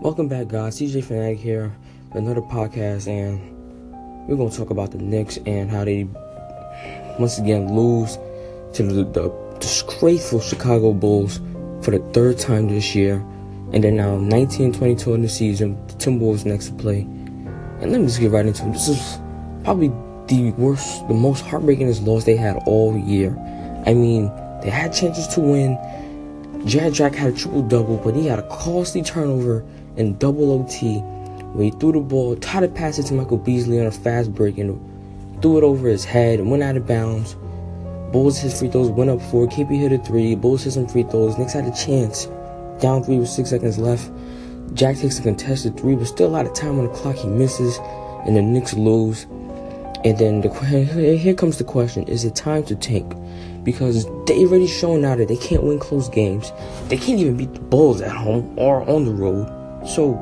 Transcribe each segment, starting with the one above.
Welcome back, guys. CJ Fanatic here for another podcast, and we're to talk about the Knicks and how they once again lose to the, the disgraceful Chicago Bulls for the third time this year, and they're now 19 22 in the season. The Timberwolves next to play, and let me just get right into it. This is probably the worst, the most heartbreakingest loss they had all year. I mean, they had chances to win. Jarrett Jack had a triple double, but he had a costly turnover in double OT where he threw the ball, tried to pass it to Michael Beasley on a fast break and threw it over his head and went out of bounds. Bulls his free throws, went up four. KP hit a three. Bulls hit some free throws. Knicks had a chance. Down three with six seconds left. Jack takes a contested three, but still a lot of time on the clock. He misses, and the Knicks lose. And then the here comes the question: Is it time to tank? Because they already shown now that they can't win close games. They can't even beat the Bulls at home or on the road. So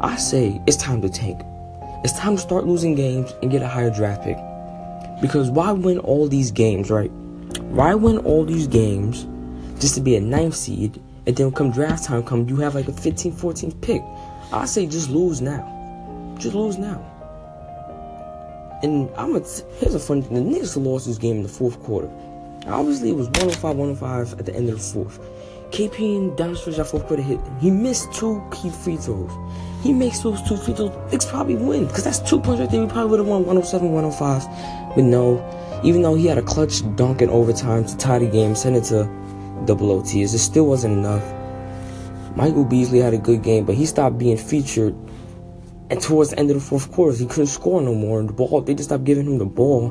I say it's time to tank. It's time to start losing games and get a higher draft pick. Because why win all these games, right? Why win all these games just to be a ninth seed and then come draft time come you have like a 15th, 14th pick? I say just lose now. Just lose now. And I'm gonna here's a funny thing. The Knicks lost this game in the fourth quarter. Obviously it was 105, 105 at the end of the fourth. KP and down stretch that fourth quarter hit. He missed two key free throws. He makes those two free throws. Knicks probably win because that's two points right there. We probably would have won 107, 105. But no, even though he had a clutch dunk in overtime to tie the game, send it to double OTs, it still wasn't enough. Michael Beasley had a good game, but he stopped being featured. And towards the end of the fourth quarter, he couldn't score no more. And the ball, they just stopped giving him the ball.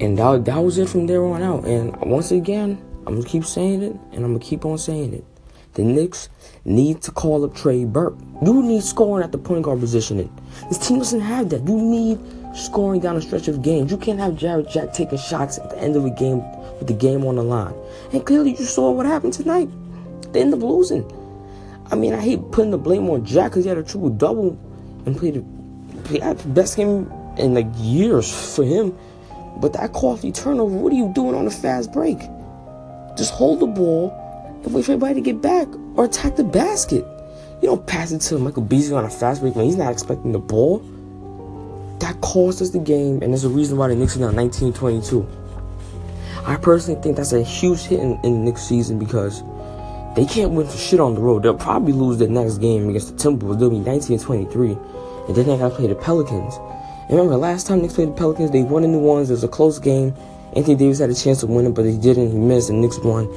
And that, that was it from there on out. And once again, I'm gonna keep saying it, and I'm gonna keep on saying it. The Knicks need to call up Trey Burke. You need scoring at the point guard position. This team doesn't have that. You need scoring down a stretch of games. You can't have Jarrett Jack taking shots at the end of a game with the game on the line. And clearly, you saw what happened tonight. They end up losing. I mean, I hate putting the blame on Jack because he had a triple double and played, the best game in like years for him. But that costly turnover, what are you doing on a fast break? Just hold the ball and wait for everybody to get back or attack the basket. You don't pass it to Michael Beasley on a fast break when he's not expecting the ball. That cost us the game, and there's a reason why the Knicks are now 19-22. I personally think that's a huge hit in, in the Knicks season because they can't win for shit on the road. They'll probably lose the next game against the Timberwolves. They'll be 19-23, and then they gotta play the Pelicans. And remember, last time Knicks played the Pelicans, they won in New Orleans. It was a close game. Anthony Davis had a chance to win it, but he didn't. He missed, and Knicks won.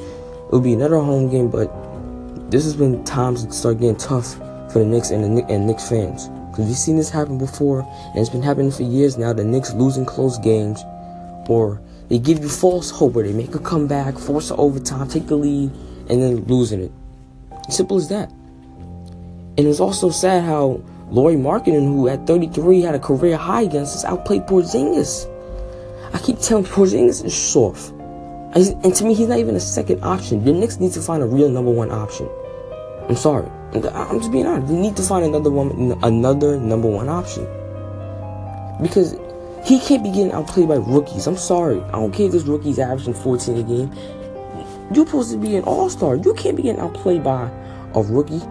It'll be another home game, but this is when times start getting tough for the Knicks and the and Knicks fans. Because we've seen this happen before, and it's been happening for years now. The Knicks losing close games, or they give you false hope, where they make a comeback, force an overtime, take the lead, and then losing it. Simple as that. And it's also sad how Lauri Markkanen, who at 33 had a career high against us, outplayed Porzingis. I keep telling Porzingis is soft. And to me, he's not even a second option. The Knicks need to find a real number one option. I'm sorry. I'm just being honest. They need to find another one, another number one option. Because he can't be getting outplayed by rookies. I'm sorry. I don't care if this rookie's averaging 14 a game. You're supposed to be an all-star. You can't be getting outplayed by a rookie.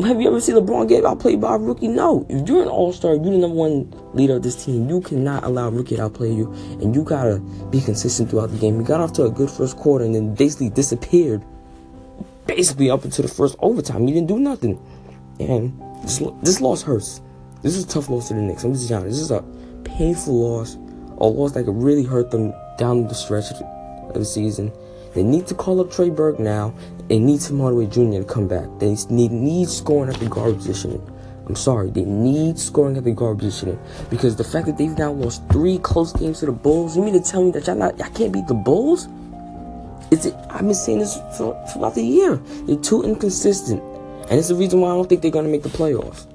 Have you ever seen LeBron get outplayed by a rookie? No. If you're an all-star, you're the number one leader of this team. You cannot allow a rookie to outplay you, and you gotta be consistent throughout the game. We got off to a good first quarter, and then basically disappeared, basically up until the first overtime. You didn't do nothing, and this, this loss hurts. This is a tough loss to the Knicks. I'm just honest. This is a painful loss, a loss that could really hurt them down the stretch of the season. They need to call up Trey Burke now. They need Tim Hardaway Jr. to come back. They need, need scoring at the guard position. I'm sorry, they need scoring at the guard position because the fact that they've now lost three close games to the Bulls, you mean to tell me that y'all not y'all can't beat the Bulls? Is it? I've been saying this for, for about a year. They're too inconsistent, and it's the reason why I don't think they're gonna make the playoffs.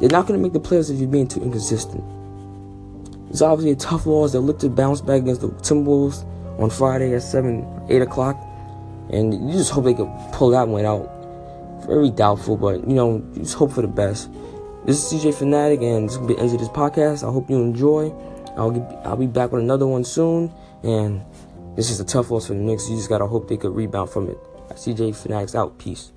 They're not gonna make the playoffs if you're being too inconsistent. It's obviously a tough loss. They'll look to bounce back against the Timberwolves on Friday at 7, 8 o'clock. And you just hope they could pull that one out. Very doubtful, but, you know, just hope for the best. This is CJ Fanatic, and this will be the end of this podcast. I hope you enjoy. I'll, get, I'll be back with another one soon. And this is a tough loss for the Knicks. You just got to hope they could rebound from it. CJ Fanatics out. Peace.